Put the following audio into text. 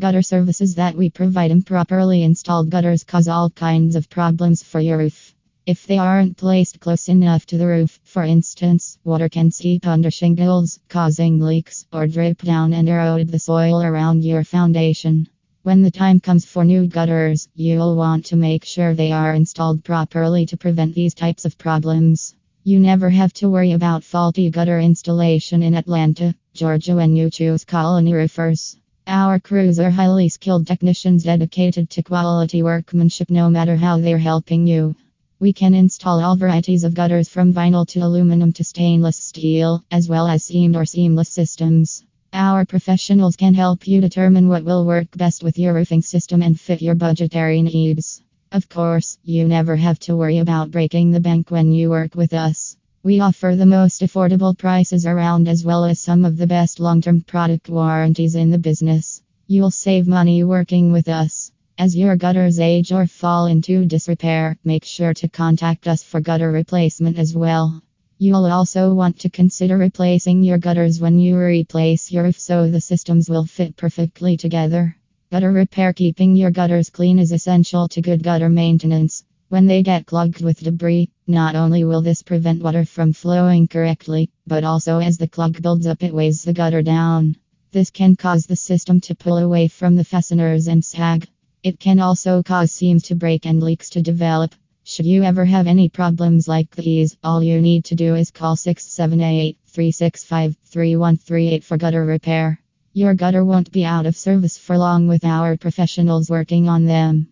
Gutter services that we provide improperly installed gutters cause all kinds of problems for your roof. If they aren't placed close enough to the roof, for instance, water can seep under shingles, causing leaks, or drip down and erode the soil around your foundation. When the time comes for new gutters, you'll want to make sure they are installed properly to prevent these types of problems. You never have to worry about faulty gutter installation in Atlanta, Georgia when you choose Colony Roofers. Our crews are highly skilled technicians dedicated to quality workmanship no matter how they're helping you. We can install all varieties of gutters from vinyl to aluminum to stainless steel, as well as seamed or seamless systems. Our professionals can help you determine what will work best with your roofing system and fit your budgetary needs. Of course, you never have to worry about breaking the bank when you work with us. We offer the most affordable prices around as well as some of the best long term product warranties in the business. You'll save money working with us. As your gutters age or fall into disrepair, make sure to contact us for gutter replacement as well. You'll also want to consider replacing your gutters when you replace your roof so the systems will fit perfectly together. Gutter repair Keeping your gutters clean is essential to good gutter maintenance. When they get clogged with debris, not only will this prevent water from flowing correctly, but also as the clog builds up, it weighs the gutter down. This can cause the system to pull away from the fasteners and sag. It can also cause seams to break and leaks to develop. Should you ever have any problems like these, all you need to do is call 678 365 3138 for gutter repair. Your gutter won't be out of service for long with our professionals working on them.